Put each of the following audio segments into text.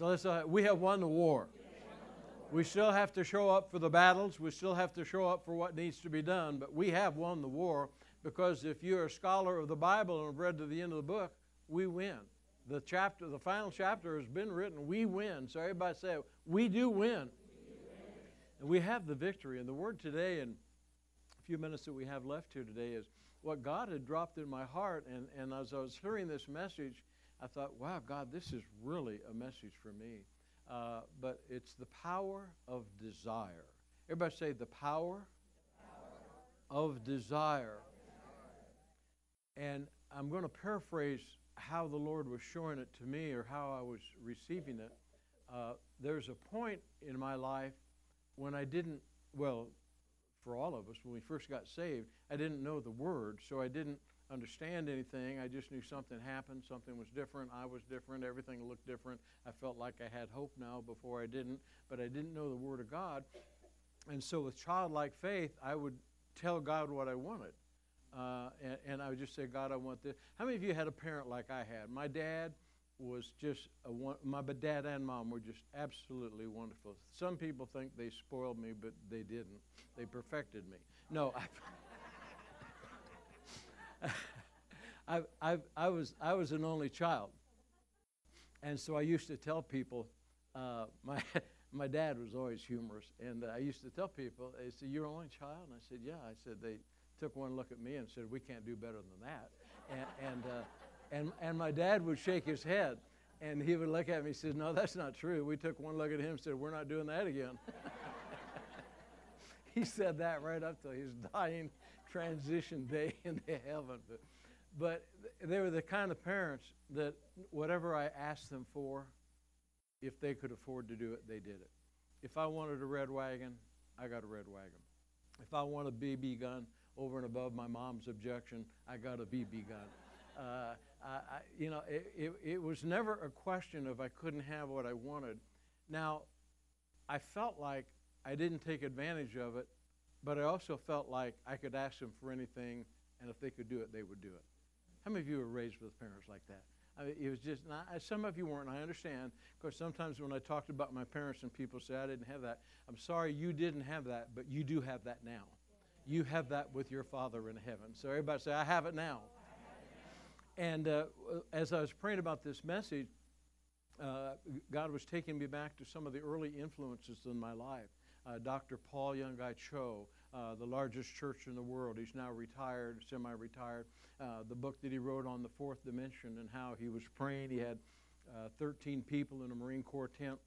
So let's, uh, we have won the war. We still have to show up for the battles. We still have to show up for what needs to be done. But we have won the war because if you're a scholar of the Bible and have read to the end of the book, we win. The chapter, the final chapter has been written. We win. So everybody say, we do win. And we have the victory. And the word today, and a few minutes that we have left here today, is what God had dropped in my heart. And, and as I was hearing this message, I thought, wow, God, this is really a message for me. Uh, but it's the power of desire. Everybody say the power, the power. of desire. And I'm going to paraphrase how the Lord was showing it to me or how I was receiving it. Uh, there's a point in my life when I didn't, well, for all of us, when we first got saved, I didn't know the word, so I didn't understand anything. I just knew something happened, something was different, I was different, everything looked different. I felt like I had hope now before I didn't, but I didn't know the Word of God. And so, with childlike faith, I would tell God what I wanted. Uh, and, and, I would just say, God, I want this. How many of you had a parent like I had? My dad was just a one, my dad and mom were just absolutely wonderful. Some people think they spoiled me, but they didn't. They perfected me. No, I, I, I, I, was, I was an only child. And so I used to tell people, uh, my, my dad was always humorous, and I used to tell people, they said, You're an only child? And I said, Yeah. I said, They took one look at me and said, We can't do better than that. And, and, uh, and, and my dad would shake his head, and he would look at me and said, No, that's not true. We took one look at him and said, We're not doing that again. he said that right up to his dying transition day into heaven. But, but they were the kind of parents that whatever I asked them for, if they could afford to do it, they did it. If I wanted a red wagon, I got a red wagon. If I want a BB gun over and above my mom's objection, I got a BB gun. Uh, I, you know, it, it, it was never a question of I couldn't have what I wanted. Now, I felt like I didn't take advantage of it but I also felt like I could ask them for anything, and if they could do it, they would do it. How many of you were raised with parents like that? I mean, it was just not, some of you weren't. I understand because sometimes when I talked about my parents and people say I didn't have that, I'm sorry you didn't have that, but you do have that now. You have that with your Father in heaven. So everybody say, I have it now. And uh, as I was praying about this message, uh, God was taking me back to some of the early influences in my life uh, Dr. Paul Yonggi Cho, uh, the largest church in the world. He's now retired, semi retired. Uh, the book that he wrote on the fourth dimension and how he was praying. He had uh, 13 people in a Marine Corps tent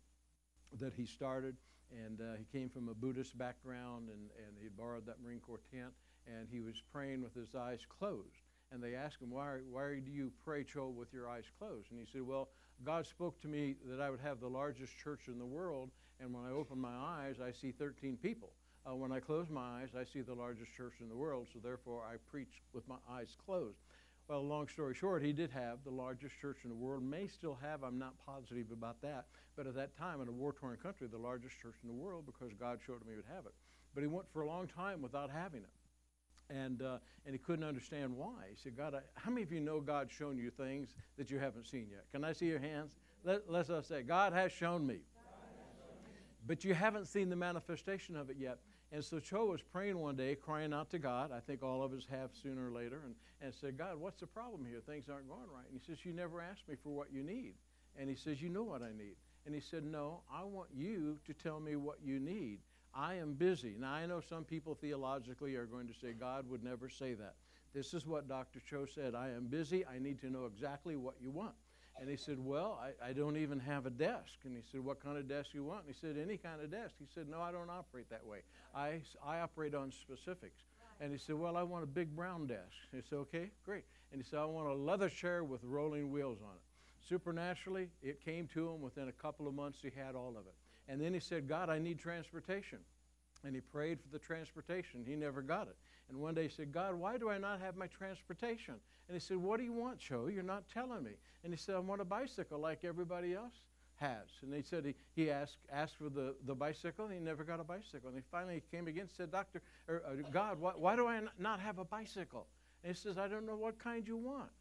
that he started. And uh, he came from a Buddhist background and, and he borrowed that Marine Corps tent. And he was praying with his eyes closed. And they asked him, why, why do you pray, Cho, with your eyes closed? And he said, Well, God spoke to me that I would have the largest church in the world and when I open my eyes, I see 13 people. Uh, when I close my eyes, I see the largest church in the world, so therefore I preach with my eyes closed. Well, long story short, he did have the largest church in the world, may still have, I'm not positive about that, but at that time in a war torn country, the largest church in the world because God showed him he would have it. But he went for a long time without having it. And, uh, and he couldn't understand why. He said, God, I, how many of you know God's shown you things that you haven't seen yet? Can I see your hands? Let, let's us say, God has shown me but you haven't seen the manifestation of it yet. And so Cho was praying one day, crying out to God. I think all of us have sooner or later, and, and said, God, what's the problem here? Things aren't going right. And he says, You never asked me for what you need. And he says, You know what I need. And he said, No, I want you to tell me what you need. I am busy. Now, I know some people theologically are going to say God would never say that. This is what Dr. Cho said I am busy. I need to know exactly what you want. And he said, Well, I, I don't even have a desk. And he said, What kind of desk you want? And he said, Any kind of desk. He said, No, I don't operate that way. I, I operate on specifics. And he said, Well, I want a big brown desk. He said, Okay, great. And he said, I want a leather chair with rolling wheels on it. Supernaturally, it came to him within a couple of months, he had all of it. And then he said, God, I need transportation. And he prayed for the transportation. He never got it. And one day he said, God, why do I not have my transportation? And he said, What do you want, Cho? You're not telling me. And he said, I want a bicycle like everybody else has. And he said he, he asked, asked for the, the bicycle, and he never got a bicycle. And he finally came again and said, Doctor, or, uh, God, why, why do I not have a bicycle? And he says, I don't know what kind you want.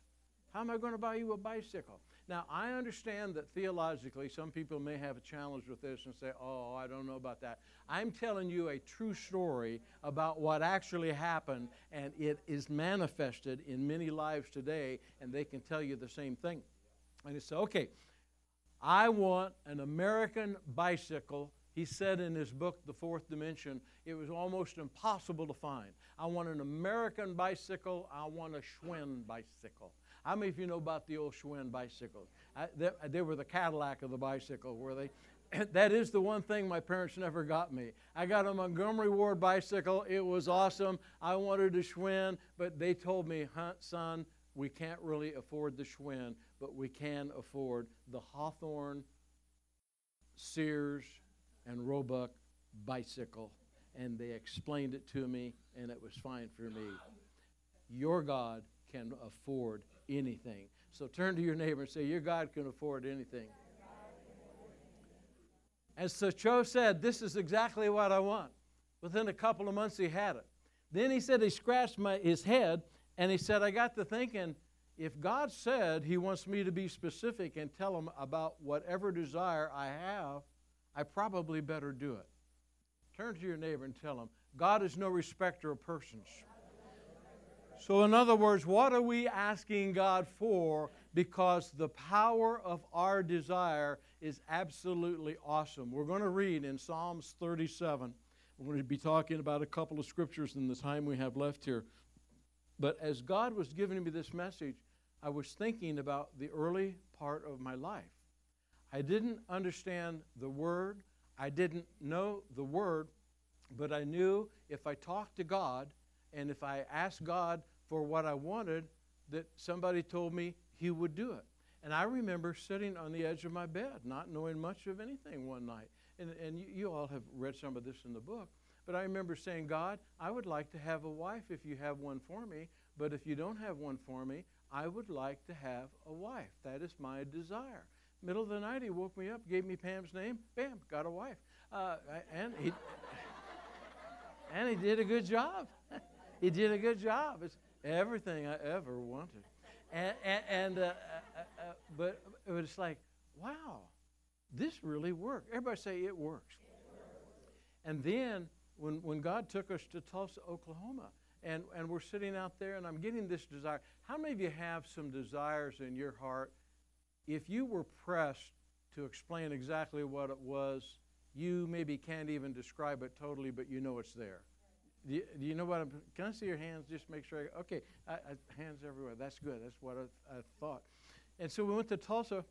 How am I going to buy you a bicycle? Now, I understand that theologically some people may have a challenge with this and say, oh, I don't know about that. I'm telling you a true story about what actually happened, and it is manifested in many lives today, and they can tell you the same thing. And he said, okay, I want an American bicycle. He said in his book, The Fourth Dimension, it was almost impossible to find. I want an American bicycle. I want a Schwinn bicycle. How many of you know about the old Schwinn bicycles? I, they, they, were the Cadillac of the bicycle, were they? that is the one thing my parents never got me. I got a Montgomery Ward bicycle. It was awesome. I wanted a Schwinn, but they told me, huh, son, we can't really afford the Schwinn, but we can afford the Hawthorne, Sears, and Roebuck bicycle. And they explained it to me, and it was fine for me. Your God can afford anything. So turn to your neighbor and say, Your God can afford anything. And so Cho said, This is exactly what I want. Within a couple of months, he had it. Then he said he scratched my, his head and he said, I got to thinking, if God said He wants me to be specific and tell Him about whatever desire I have, I probably better do it. Turn to your neighbor and tell him, God is no respecter of persons. So, in other words, what are we asking God for? Because the power of our desire is absolutely awesome. We're going to read in Psalms 37. We're going to be talking about a couple of scriptures in the time we have left here. But as God was giving me this message, I was thinking about the early part of my life. I didn't understand the Word, I didn't know the Word, but I knew if I talked to God and if I asked God for what I wanted, that somebody told me He would do it. And I remember sitting on the edge of my bed, not knowing much of anything one night. And, and you, you all have read some of this in the book. But I remember saying, God, I would like to have a wife if you have one for me. But if you don't have one for me, I would like to have a wife. That is my desire. Middle of the night, he woke me up, gave me Pam's name, bam, got a wife. Uh, and, he, and he did a good job. he did a good job. It's everything I ever wanted. And, and, and uh, uh, uh, uh but it was like, wow, this really worked. Everybody say it works. And then when, when God took us to Tulsa, Oklahoma, and, and we're sitting out there and I'm getting this desire. How many of you have some desires in your heart? If you were pressed to explain exactly what it was, you maybe can't even describe it totally, but you know it's there. Do you, do you know what I'm, can I see your hands? Just make sure. I, okay, I, I, hands everywhere. That's good. That's what I, thought. And so we went to Tulsa,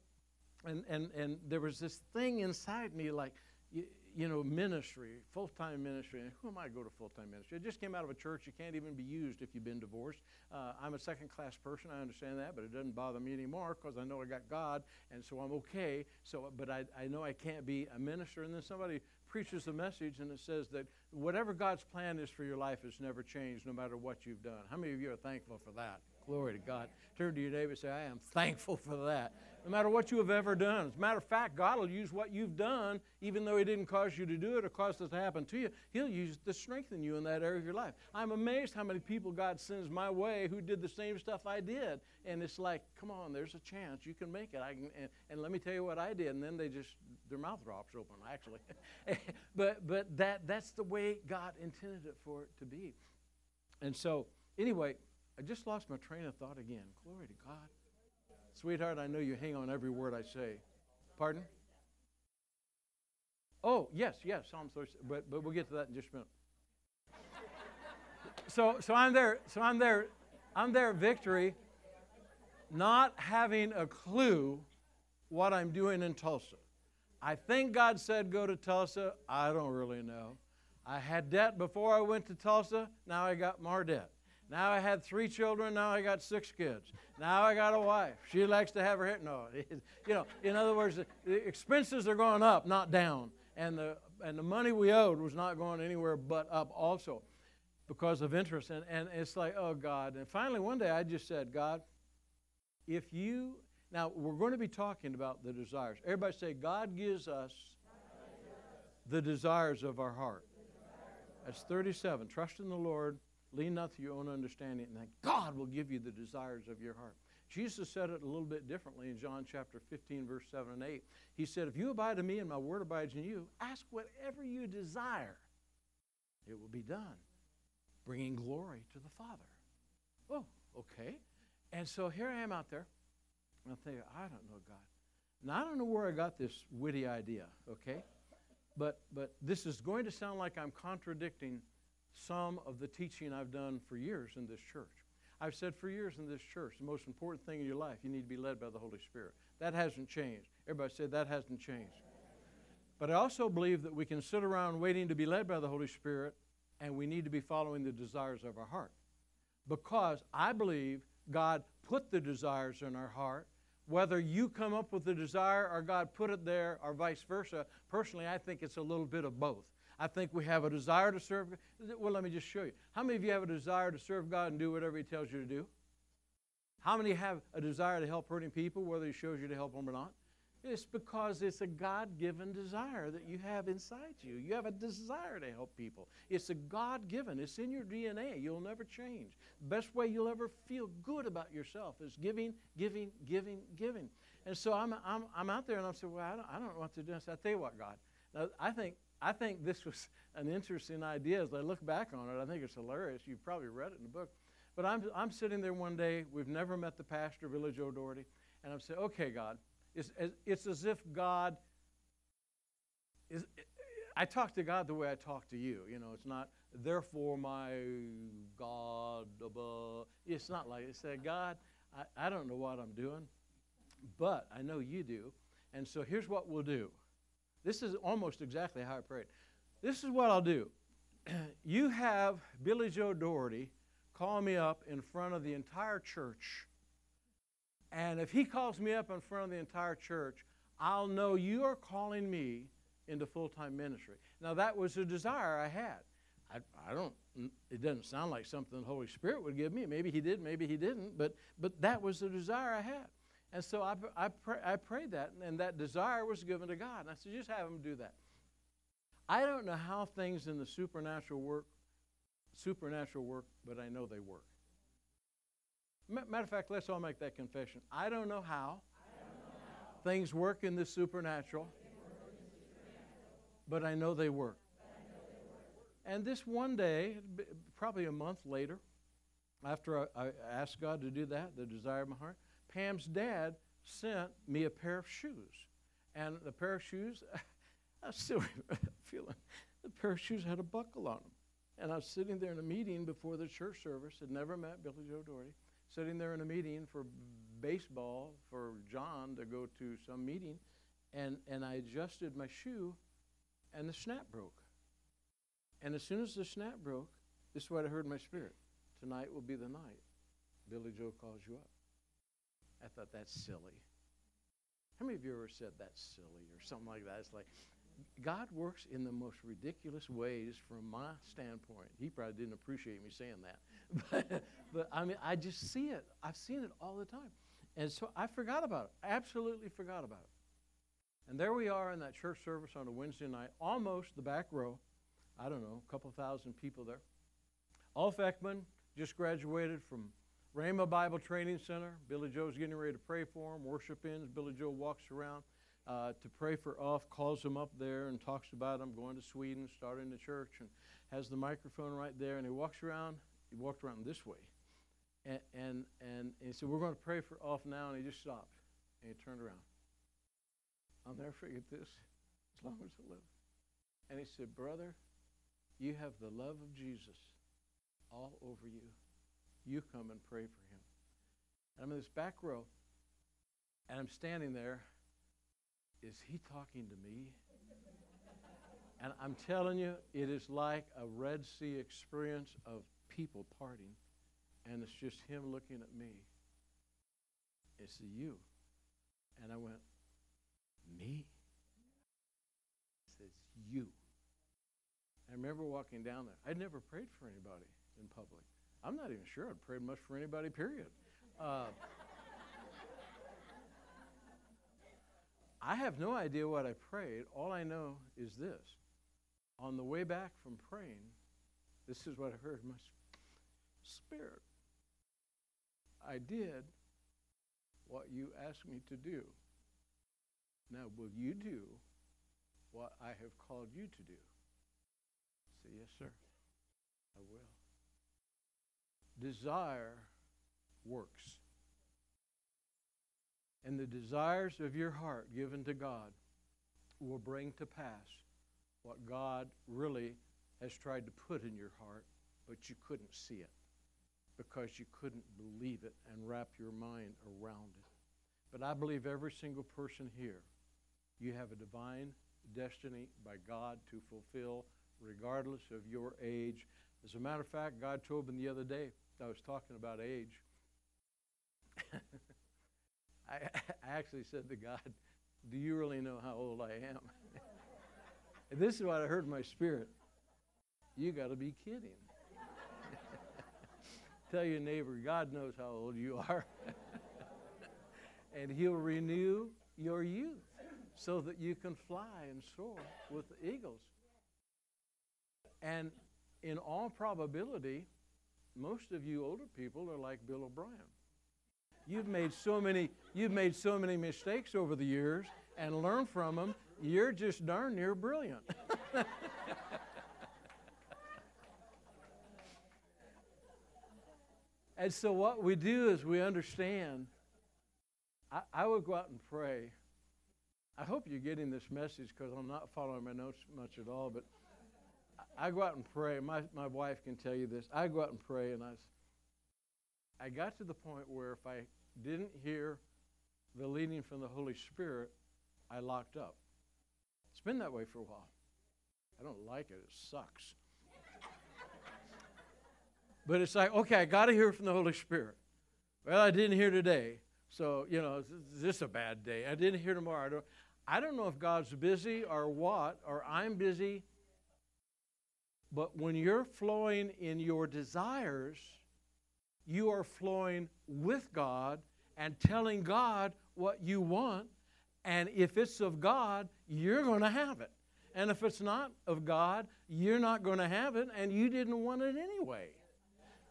and, and, and there was this thing inside me like, you, you know, ministry, full time ministry. And who am I to go to full time ministry? It just came out of a church. You can't even be used if you've been divorced. Uh, I'm a second class person. I understand that, but it doesn't bother me anymore because I know I got God, and so I'm okay. So, but I, I know I can't be a minister. And then somebody preaches a message and it says that whatever God's plan is for your life has never changed no matter what you've done. How many of you are thankful for that? Glory to God. Turn to your neighbor and say, I am thankful for that no matter what you have ever done. As a matter of fact, God will use what you've done, even though He didn't cause you to do it or cause it to happen to you. He'll use it to strengthen you in that area of your life. I'm amazed how many people God sends my way who did the same stuff I did. And it's like, come on, there's a chance you can make it. I can, and, and let me tell you what I did. And then they just, their mouth drops open, actually. but but that, that's the way God intended it for it to be. And so, anyway, I just lost my train of thought again. Glory to God. Sweetheart, I know you hang on every word I say. Pardon? Oh, yes, yes, Psalm 30, but, but we'll get to that in just a minute. so, so I'm there, so I'm there, I'm there Victory, not having a clue what I'm doing in Tulsa. I think God said go to Tulsa. I don't really know. I had debt before I went to Tulsa. Now I got more debt. Now I had three children. Now I got six kids. Now I got a wife. She likes to have her hair. No, you know. In other words, the expenses are going up, not down, and the and the money we owed was not going anywhere but up also, because of interest. And and it's like, oh God. And finally, one day I just said, God, if you now we're going to be talking about the desires. Everybody say, God gives us the desires of our heart. That's 37. Trust in the Lord Lean not to your own understanding, and that God will give you the desires of your heart. Jesus said it a little bit differently in John chapter 15, verse 7 and 8. He said, If you abide in me and my word abides in you, ask whatever you desire. It will be done, bringing glory to the Father. Oh, okay. And so here I am out there. I'm thinking, I don't know God. Now, I don't know where I got this witty idea, okay? But, but this is going to sound like I'm contradicting some of the teaching I've done for years in this church. I've said for years in this church, the most important thing in your life, you need to be led by the Holy Spirit. That hasn't changed. Everybody said that hasn't changed. But I also believe that we can sit around waiting to be led by the Holy Spirit, and we need to be following the desires of our heart. Because I believe God put the desires in our heart. Whether you come up with the desire or God put it there or vice versa, personally, I think it's a little bit of both. I think we have a desire to serve God. Well, let me just show you. How many of you have a desire to serve God and do whatever He tells you to do? How many have a desire to help hurting people, whether He shows you to help them or not? It's because it's a God given desire that you have inside you. You have a desire to help people. It's a God given, it's in your DNA. You'll never change. The best way you'll ever feel good about yourself is giving, giving, giving, giving. And so I'm, I'm, I'm out there and I'm saying, Well, I don't, I don't know what to do. I said, I tell you what, God. Now, I think, I think this was an interesting idea as I look back on it. I think it's hilarious. You've probably read it in the book. But I'm, I'm sitting there one day. We've never met the pastor, Billy Joe Daugherty, And I'm saying, Okay, God. It's, it's as if God is. I talk to God the way I talk to you. You know, it's not, therefore, my God above. It's not like it said, God, I, I don't know what I'm doing, but I know you do. And so here's what we'll do. This is almost exactly how I prayed. This is what I'll do. you have Billy Joe Daugherty call me up in front of the entire church and if he calls me up in front of the entire church, I'll know you are calling me into full time ministry. Now, that was a desire I had. I, I, don't, it doesn't sound like something the Holy Spirit would give me. Maybe he did, maybe he didn't, but, but that was the desire I had. And so I, I, pray, I prayed that, and that desire was given to God. And I said, just have him do that. I don't know how things in the supernatural work, supernatural work, but I know they work. Matter of fact, let's all make that confession. I don't know how, don't know how. things work in the supernatural, but I know they work. And this one day, probably a month later, after I, I, asked God to do that, the desire of my heart, Pam's dad sent me a pair of shoes. And the pair of shoes, I still feeling, the pair of shoes had a buckle on them. And I was sitting there in a meeting before the church service, had never met Billy Joe Daugherty sitting there in a meeting for baseball for John to go to some meeting, and, and I adjusted my shoe, and the snap broke. And as soon as the snap broke, this is what I heard in my spirit. Tonight will be the night Billy Joe calls you up. I thought, that's silly. How many of you ever said that's silly or something like that? It's like, God works in the most ridiculous ways from my standpoint. He probably didn't appreciate me saying that. But, but I mean, I just see it. I've seen it all the time. And so I forgot about it. Absolutely forgot about it. And there we are in that church service on a Wednesday night, almost the back row. I don't know, a couple thousand people there. Ulf Ekman just graduated from Rhema Bible Training Center. Billy Joe's getting ready to pray for him. Worship ends. Billy Joe walks around uh, to pray for Ulf, calls him up there and talks about him going to Sweden, starting the church, and has the microphone right there. And he walks around, he walked around this way. And, and, and, he said, We're going to pray for Ulf now. And he just stopped and he turned around. I'll never forget this as long as I live. And he said, Brother, you have the love of Jesus all over you. You come and pray for him. And I'm in this back row, and I'm standing there is he talking to me? And I'm telling you, it is like a Red Sea experience of people parting, and it's just him looking at me. It's you. And I went, Me? He says, You. I remember walking down there. I'd never prayed for anybody in public. I'm not even sure I'd prayed much for anybody, period. Uh, I have no idea what I prayed. All I know is this. On the way back from praying, this is what I heard in my spirit. I did what you asked me to do. Now, will you do what I have called you to do? Say, Yes, sir. I will. Desire works. And the desires of your heart given to God will bring to pass what God really has tried to put in your heart, but you couldn't see it because you couldn't believe it and wrap your mind around it. But I believe every single person here, you have a divine destiny by God to fulfill, regardless of your age. As a matter of fact, God told me the other day, I was talking about age. I, I actually said to God, Do you really know how old I am? this is what I heard in my spirit. You got to be kidding. Tell your neighbor, God knows how old you are. and He'll renew your youth so that you can fly and soar with the eagles. And in all probability, most of you older people are like Bill O'Brien. You've made so many, you've made so many mistakes over the years and learned from them. You're just darn near brilliant. And so what we do is we understand. I, I would go out and pray. I hope you're getting this message because I'm not following my notes much at all, but I go out and pray. My, my wife can tell you this. I go out and pray, and I, I got to the point where if I didn't hear the leading from the Holy Spirit, I locked up. It's been that way for a while. I don't like it, it sucks. But it's like, okay, I got to hear from the Holy Spirit. Well, I didn't hear today. So, you know, is this a bad day? I didn't hear tomorrow. I don't, I don't know if God's busy or what, or I'm busy. But when you're flowing in your desires, you are flowing with God and telling God what you want. And if it's of God, you're going to have it. And if it's not of God, you're not going to have it, and you didn't want it anyway.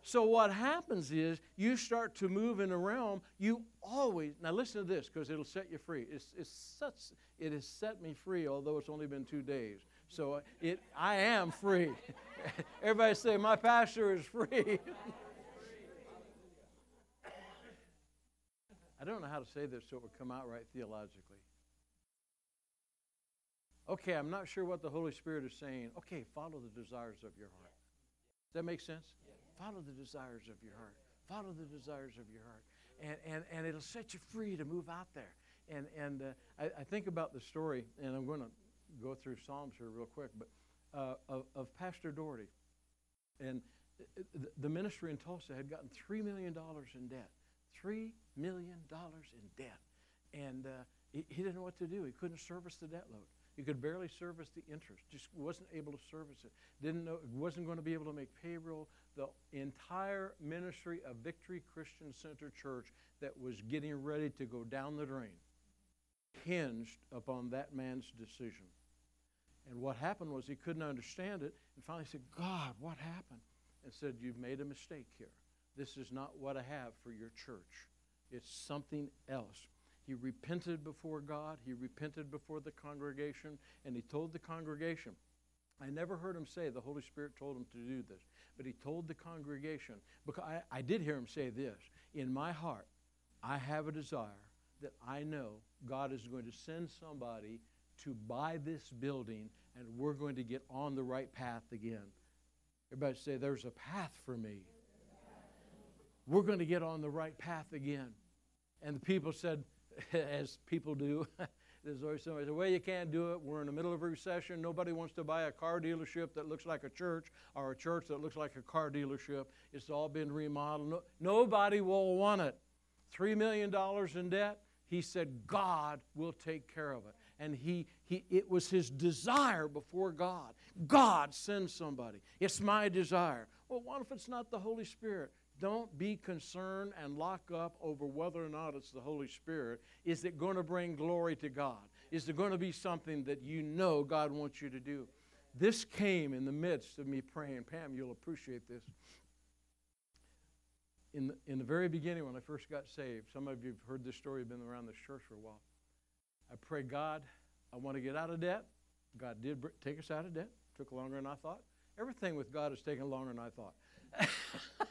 So what happens is you start to move in a realm you always now listen to this because it'll set you free. It's, it's such it has set me free although it's only been two days. So it I am free. Everybody say my pastor is free. I don't know how to say this so it would come out right theologically. Okay, I'm not sure what the Holy Spirit is saying. Okay, follow the desires of your heart. Does that make sense? Follow the desires of your heart. Follow the desires of your heart. And, and, and it'll set you free to move out there. And, and uh, I, I, think about the story, and I'm going to go through Psalms here real quick, but uh, of, of, Pastor Daugherty. And the ministry in Tulsa had gotten $3 million in debt. $3 million in debt. And uh, he, he didn't know what to do. He couldn't service the debt load. He could barely service the interest, just wasn't able to service it. Didn't know, wasn't going to be able to make payroll. The entire ministry of Victory Christian Center Church that was getting ready to go down the drain hinged upon that man's decision. And what happened was he couldn't understand it and finally said, God, what happened? And said, You've made a mistake here. This is not what I have for your church. It's something else. He repented before God, he repented before the congregation, and he told the congregation. I never heard him say the Holy Spirit told him to do this, but he told the congregation, because I, I did hear him say this In my heart, I have a desire that I know God is going to send somebody to buy this building and we're going to get on the right path again. Everybody say, There's a path for me. We're going to get on the right path again. And the people said, as people do. There's always somebody say, well, you can't do it. We're in the middle of a recession. Nobody wants to buy a car dealership that looks like a church or a church that looks like a car dealership. It's all been remodeled. No, nobody will want it. $3 million in debt. He said, God will take care of it. And he, he, it was his desire before God. God send somebody. It's my desire. Well, what if it's not the Holy Spirit? Don't be concerned and lock up over whether or not it's the Holy Spirit. Is it going to bring glory to God? Is it going to be something that you know God wants you to do? This came in the midst of me praying. Pam, you'll appreciate this. in the, in the very beginning, when I first got saved, some of you have heard this story, been around this church for a while. I pray, God, I want to get out of debt. God did take us out of debt. Took longer than I thought. Everything with God has taken longer than I thought.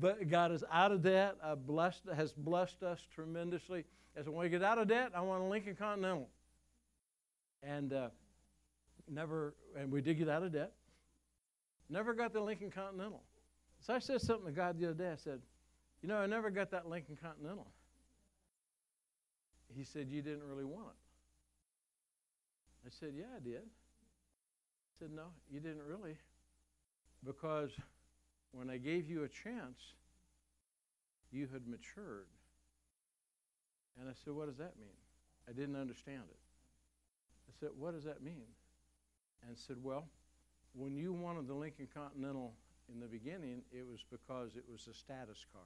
but God is out of debt. Uh, blessed, has blessed us tremendously. As when we get out of debt, I want a Lincoln Continental. And uh, never, and we did get out of debt. Never got the Lincoln Continental. So I said something to God the other day. I said, You know, I never got that Lincoln Continental. He said, You didn't really want it. I said, Yeah, I did. He said, No, you didn't really. Because when I gave you a chance, you had matured. And I said, What does that mean? I didn't understand it. I said, What does that mean? And said, Well, when you wanted the Lincoln Continental in the beginning, it was because it was a status car.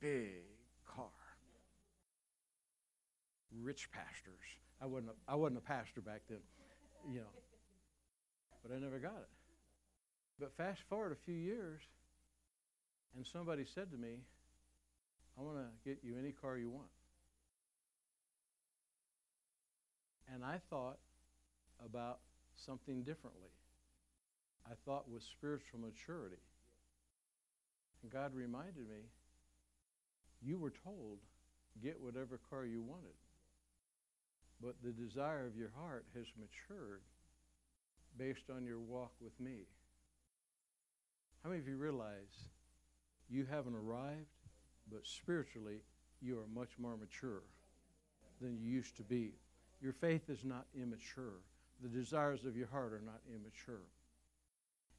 Big car. Rich pastors. I wasn't a, I wasn't a pastor back then, you know. But I never got it. But fast forward a few years, and somebody said to me, I want to get you any car you want. And I thought about something differently. I thought with spiritual maturity. And God reminded me, you were told, get whatever car you wanted. But the desire of your heart has matured based on your walk with me. How many of you realize you haven't arrived, but spiritually you are much more mature than you used to be? Your faith is not immature. The desires of your heart are not immature.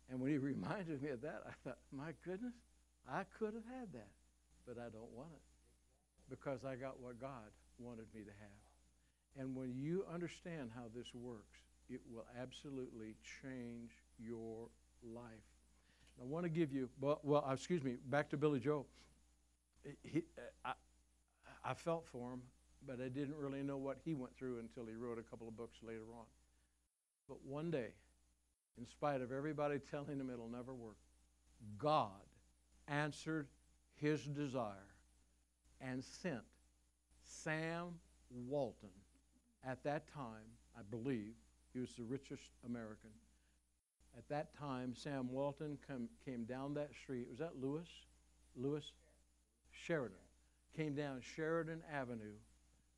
And when he reminded me of that, I thought, my goodness, I could have had that, but I don't want it because I got what God wanted me to have. And when you understand how this works, it will absolutely change your life. I want to give you, well, well excuse me, back to Billy Joe. He, uh, I, I felt for him, but I didn't really know what he went through until he wrote a couple of books later on. But one day, in spite of everybody telling him it'll never work, God answered his desire and sent Sam Walton. At that time, I believe, he was the richest American. At that time, Sam Walton come, came down that street. Was that Lewis? Lewis? Sheridan. Came down Sheridan Avenue,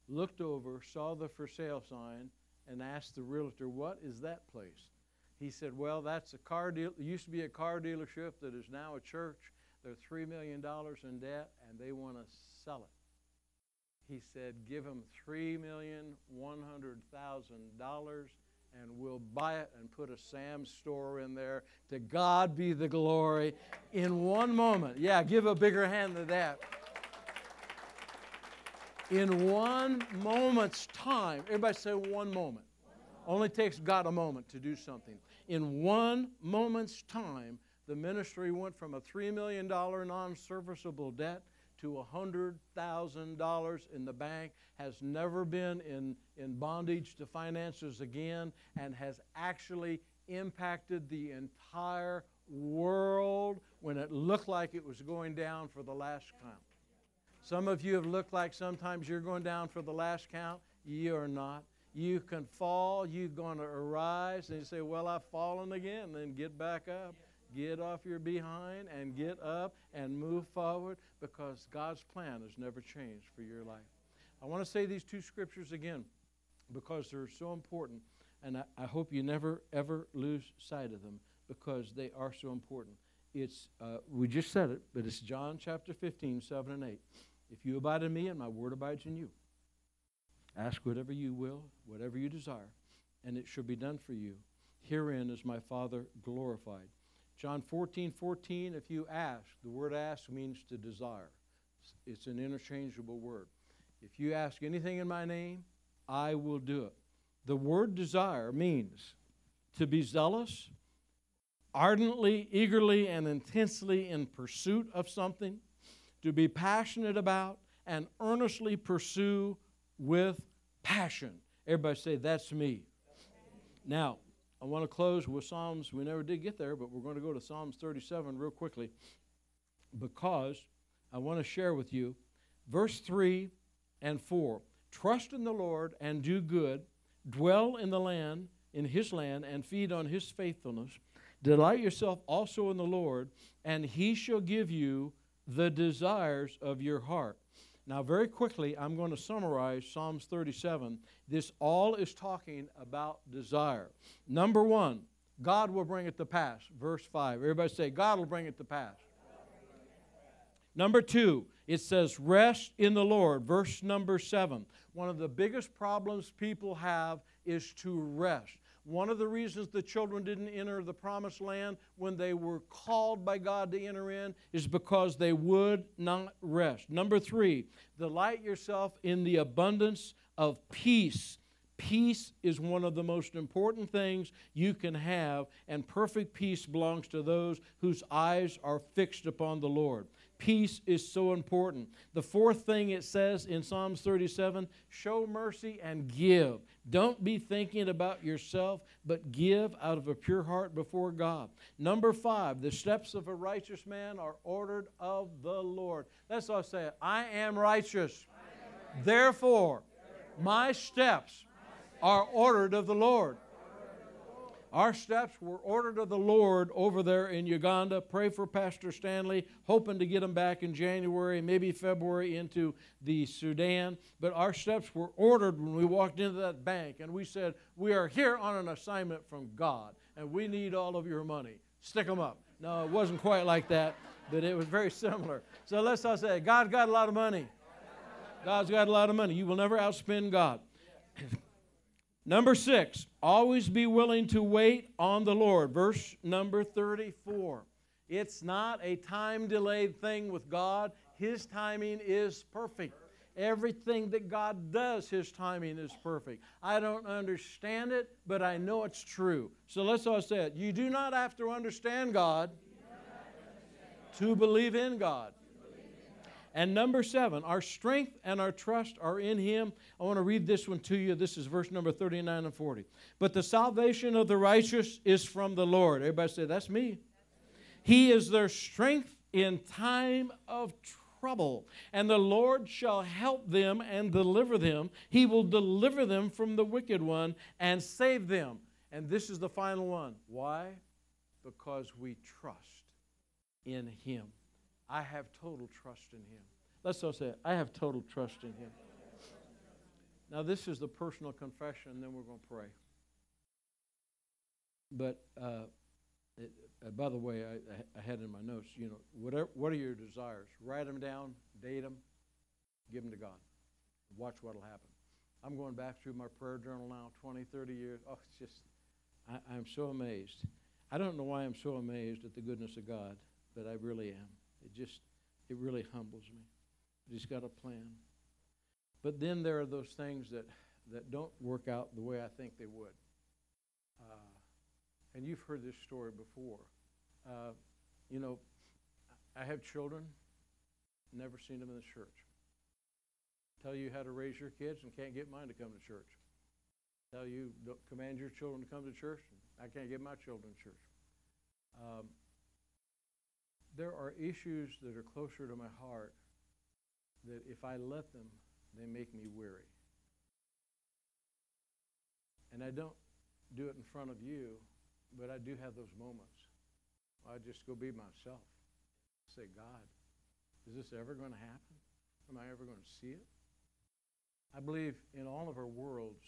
looked over, saw the for sale sign, and asked the realtor, What is that place? He said, Well, that's a car deal. It used to be a car dealership that is now a church. They're $3 million in debt and they want to sell it. He said, Give them $3,100,000 and we'll buy it and put a Sam's store in there. To God be the glory in one moment. Yeah, give a bigger hand than that. In one moment's time, everybody say one moment. Only takes God a moment to do something. In one moment's time, the ministry went from a $3 million non serviceable debt to $100,000 in the bank, has never been in, in bondage to finances again, and has actually impacted the entire world when it looked like it was going down for the last count. Some of you have looked like sometimes you're going down for the last count. You are not. You can fall, you're going to arise, and you say, Well, I've fallen again. Then get back up, get off your behind, and get up and move forward because God's plan has never changed for your life. I want to say these two scriptures again because they're so important, and I, I hope you never, ever lose sight of them because they are so important. It's, uh, we just said it, but it's John chapter 15, 7 and 8. If you abide in me and my word abides in you, Ask whatever you will, whatever you desire, and it shall be done for you. Herein is my Father glorified. John 14, 14, if you ask, the word ask means to desire. It's an interchangeable word. If you ask anything in my name, I will do it. The word desire means to be zealous, ardently, eagerly, and intensely in pursuit of something, to be passionate about, and earnestly pursue with passion. Everybody say, That's me. Now, I want to close with Psalms. We never did get there, but we're going to go to Psalms 37 real quickly. because I want to share with you verse 3 and 4. Trust in the Lord and do good, dwell in the land, in his land, and feed on his faithfulness. Delight yourself also in the Lord, and he shall give you the desires of your heart. Now, very quickly, I'm going to summarize Psalms 37. This all is talking about desire. Number one, God will bring it to pass. Verse 5. Everybody say, God will bring it to pass. Number two, it says, rest in the Lord. Verse number 7. One of the biggest problems people have is to rest. One of the reasons the children didn't enter the promised land when they were called by God to enter in is because they would not rest. Number three, delight yourself in the abundance of peace. Peace is one of the most important things you can have, and perfect peace belongs to those whose eyes are fixed upon the Lord. Peace is so important. The fourth thing it says in Psalms 37 show mercy and give. Don't be thinking about yourself, but give out of a pure heart before God. Number five, the steps of a righteous man are ordered of the Lord. That's all I say. I am righteous. Therefore, my steps are ordered of the Lord. Our steps were ordered of the Lord over there in Uganda. Pray for Pastor Stanley, hoping to get him back in January, maybe February into the Sudan. But our steps were ordered when we walked into that bank and we said, We are here on an assignment from God and we need all of your money. Stick them up. No, it wasn't quite like that, but it was very similar. So let's all say, God's got a lot of money. God's got a lot of money. You will never outspend God. Number six, always be willing to wait on the Lord. Verse number 34. It's not a time delayed thing with God, His timing is perfect. Everything that God does, His timing is perfect. I don't understand it, but I know it's true. So let's all say it. You do not have to understand God to believe in God. And number seven, our strength and our trust are in Him. I want to read this one to you. This is verse number 39 and 40. But the salvation of the righteous is from the Lord. Everybody say, That's me. He is their strength in time of trouble. And the Lord shall help them and deliver them. He will deliver them from the wicked one and save them. And this is the final one. Why? Because we trust in Him. I have total trust in Him. Let's all say, it. I have total trust in Him. Now, this is the personal confession, and then we're going to pray. But uh, it, uh, by the way, I, I, had in my notes, you know, whatever, what are your desires? Write them down, date them, give them to God. Watch what will happen. I'm going back through my prayer journal now, 20, 30 years. Oh, it's just, I, I'm so amazed. I don't know why I'm so amazed at the goodness of God, but I really am. It just, it really humbles me. He's got a plan. But then there are those things that, that don't work out the way I think they would. Uh, and you've heard this story before. Uh, you know, I have children, never seen them in the church. Tell you how to raise your kids and can't get mine to come to church. Tell you, command your children to come to church, I can't get my children to church. Um, there are issues that are closer to my heart that if I let them, they make me weary. And I don't do it in front of you, but I do have those moments. I just go be myself. Say, God, is this ever going to happen? Am I ever going to see it? I believe in all of our worlds,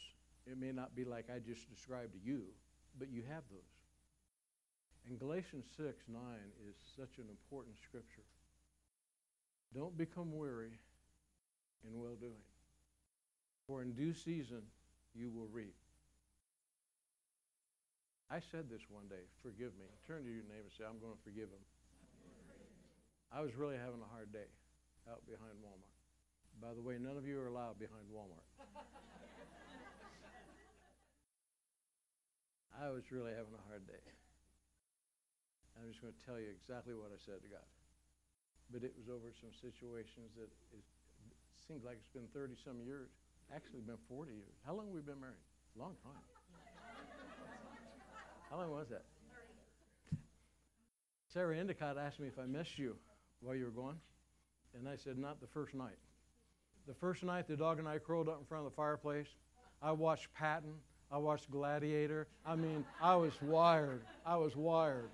it may not be like I just described to you, but you have those. And Galatians 6 9 is such an important scripture. Don't become weary in well doing, for in due season you will reap. I said this one day, forgive me. Turn to your neighbor and say, I'm going to forgive him. I was really having a hard day out behind Walmart. By the way, none of you are allowed behind Walmart. I was really having a hard day. I'm just going to tell you exactly what I said to God. But it was over some situations that it, seems like it's been 30 some years. Actually, been 40 years. How long have we been married? Long time. How long was that? Sarah Endicott asked me if I missed you. while you were gone. And I said, Not the first night. The first night, the dog and I curled up in front of the fireplace. I watched Patton. I watched Gladiator. I mean, I was wired. I was wired.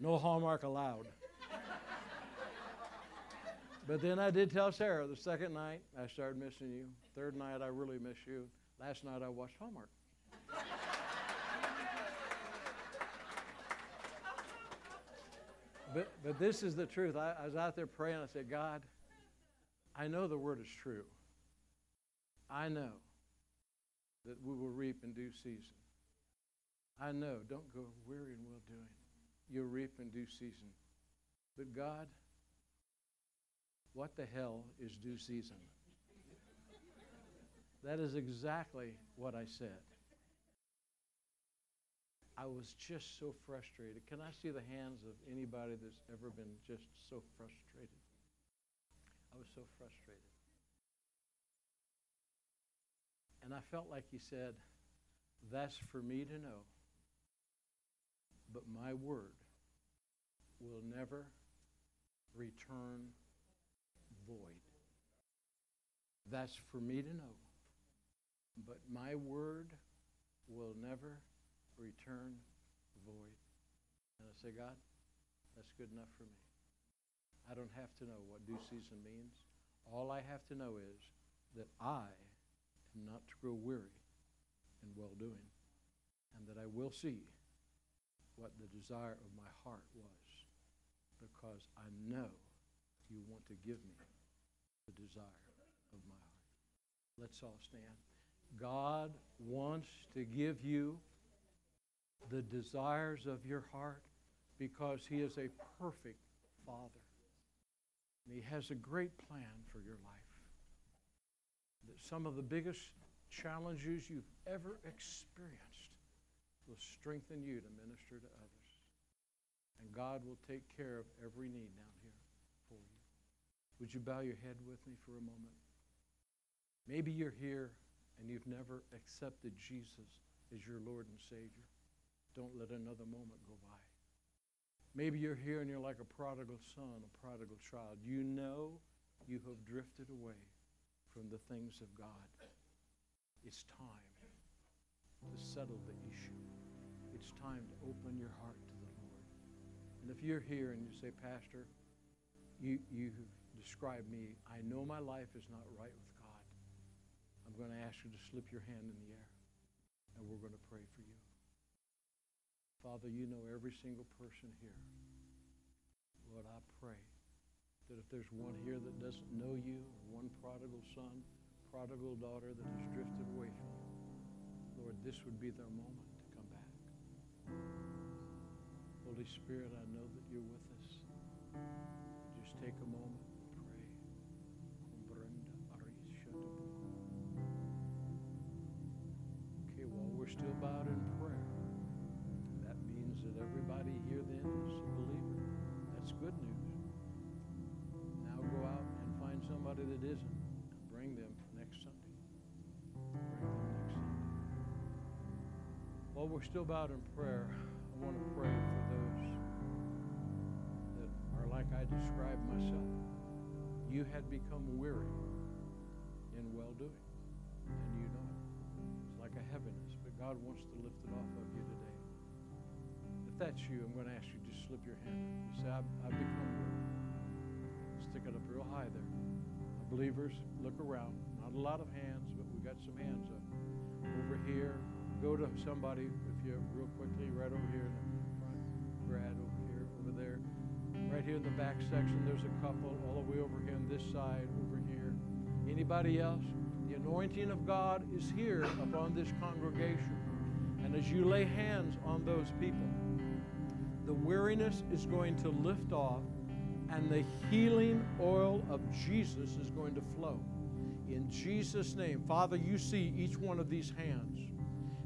No Hallmark allowed. But then I did tell Sarah the second night I started missing you. Third night I really miss you. Last night I watched Hallmark. but, but this is the truth. I, I was out there praying. I said, God, I know the word is true. I know that we will reap in due season. I know. Don't go weary in well doing. You'll reap in due season. But God, what the hell is due season? That is exactly what I said. I was just so frustrated. Can I see the hands of anybody that's ever been just so frustrated? I was so frustrated. And I felt like he said, That's for me to know. But my word will never return void. That's for me to know. But my word will never return void. And I say, God, that's good enough for me. I don't have to know what due season means. All I have to know is that I am not to grow weary in well doing, and that I will see what the desire of my heart was, because I know you want to give me the desire of my heart. Let's all stand. God wants to give you the desires of your heart because He is a perfect Father. And He has a great plan for your life. That some of the biggest challenges you've ever experienced will strengthen you to minister to others. And God will take care of every need down here for you. Would you bow your head with me for a moment? Maybe you're here and you've never accepted Jesus as your Lord and Savior. Don't let another moment go by. Maybe you're here and you're like a prodigal son, a prodigal child. You know you have drifted away from the things of God. It's time to settle the issue. It's time to open your heart to the Lord. And if you're here and you say, Pastor, you, you describe me, I know my life is not right with God. I'm going to ask you to slip your hand in the air, and we're going to pray for you. Father, you know every single person here. Lord, I pray that if there's one here that doesn't know you, or one prodigal son, prodigal daughter that has drifted away from you, Lord, this would be their moment. Holy Spirit, I know that you're with us. Just take a moment we're still bowed in prayer, I want to pray for those that are like I described myself. You had become weary in well doing, and you know it. It's like a heaviness, but God wants to lift it off of you today. If that's you, I'm going to ask you to slip your hand up. You say, I've, I've become weary. Stick it up real high there. Believers, look around. Not a lot of hands, but we got some hands up. Over here, go to somebody, if you real quickly, right over here in the front. Brad, over here, over there. Right here in the back section, there's a couple. All the way over here on this side, over here. Anybody else? The anointing of God is here upon this congregation. And as you lay hands on those people, the weariness is going to lift off and the healing oil of Jesus is going to flow. In Jesus' name, Father, you see each one of these hands.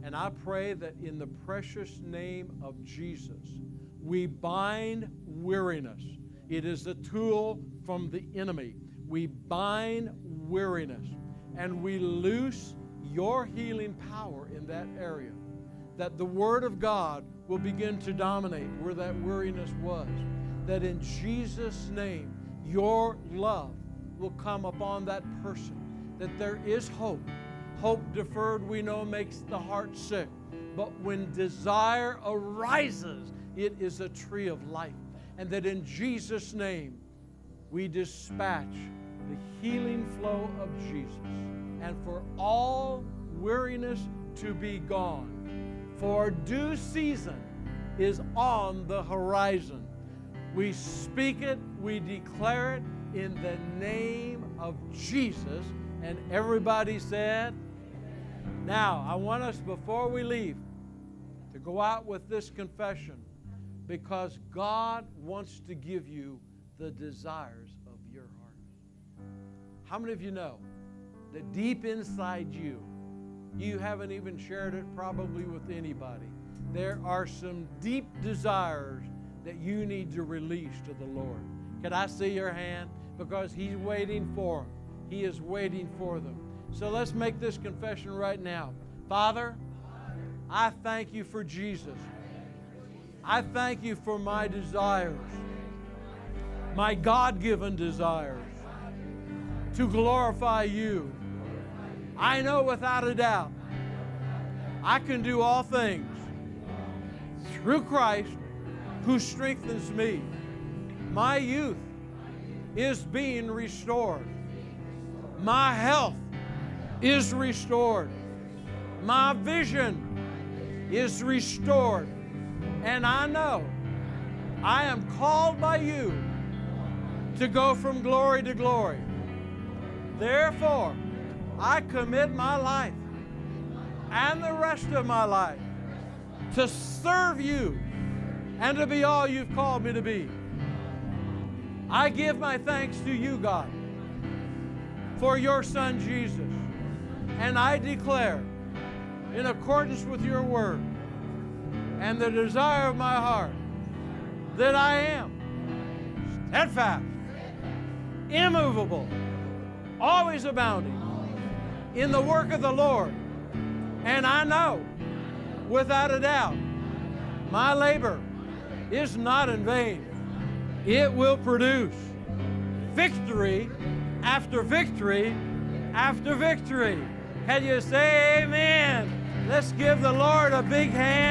And I pray that in the precious name of Jesus, we bind weariness. It is a tool from the enemy. We bind weariness and we loose your healing power in that area. That the Word of God will begin to dominate where that weariness was. that in Jesus' name, your love will come upon that person, that there is hope. Hope deferred, we know, makes the heart sick. But when desire arises, it is a tree of life. And that in Jesus' name, we dispatch the healing flow of Jesus. And for all weariness to be gone. For due season is on the horizon. We speak it, we declare it in the name of Jesus. And everybody said, Now, I want us, before we leave, to go out with this confession because God wants to give you the desires of your heart. How many of you know that deep inside you, you haven't even shared it probably with anybody? There are some deep desires that you need to release to the Lord. Can I see your hand? Because He's waiting for them. He is waiting for them. So let's make this confession right now. Father, I thank you for Jesus. I thank you for my desires, my God given desires to glorify you. I know without a doubt I can do all things through Christ who strengthens me. My youth is being restored. My health is restored. My vision is restored. And I know I am called by you to go from glory to glory. Therefore, I commit my life and the rest of my life to serve you and to be all you've called me to be. I give my thanks to you, God, for your Son Jesus. And I declare, in accordance with your word and the desire of my heart, that I am steadfast, immovable, always abounding in the work of the Lord. And I know, without a doubt, my labor is not in vain. It will produce victory after victory after victory. Can you say amen? Let's give the Lord a big hand.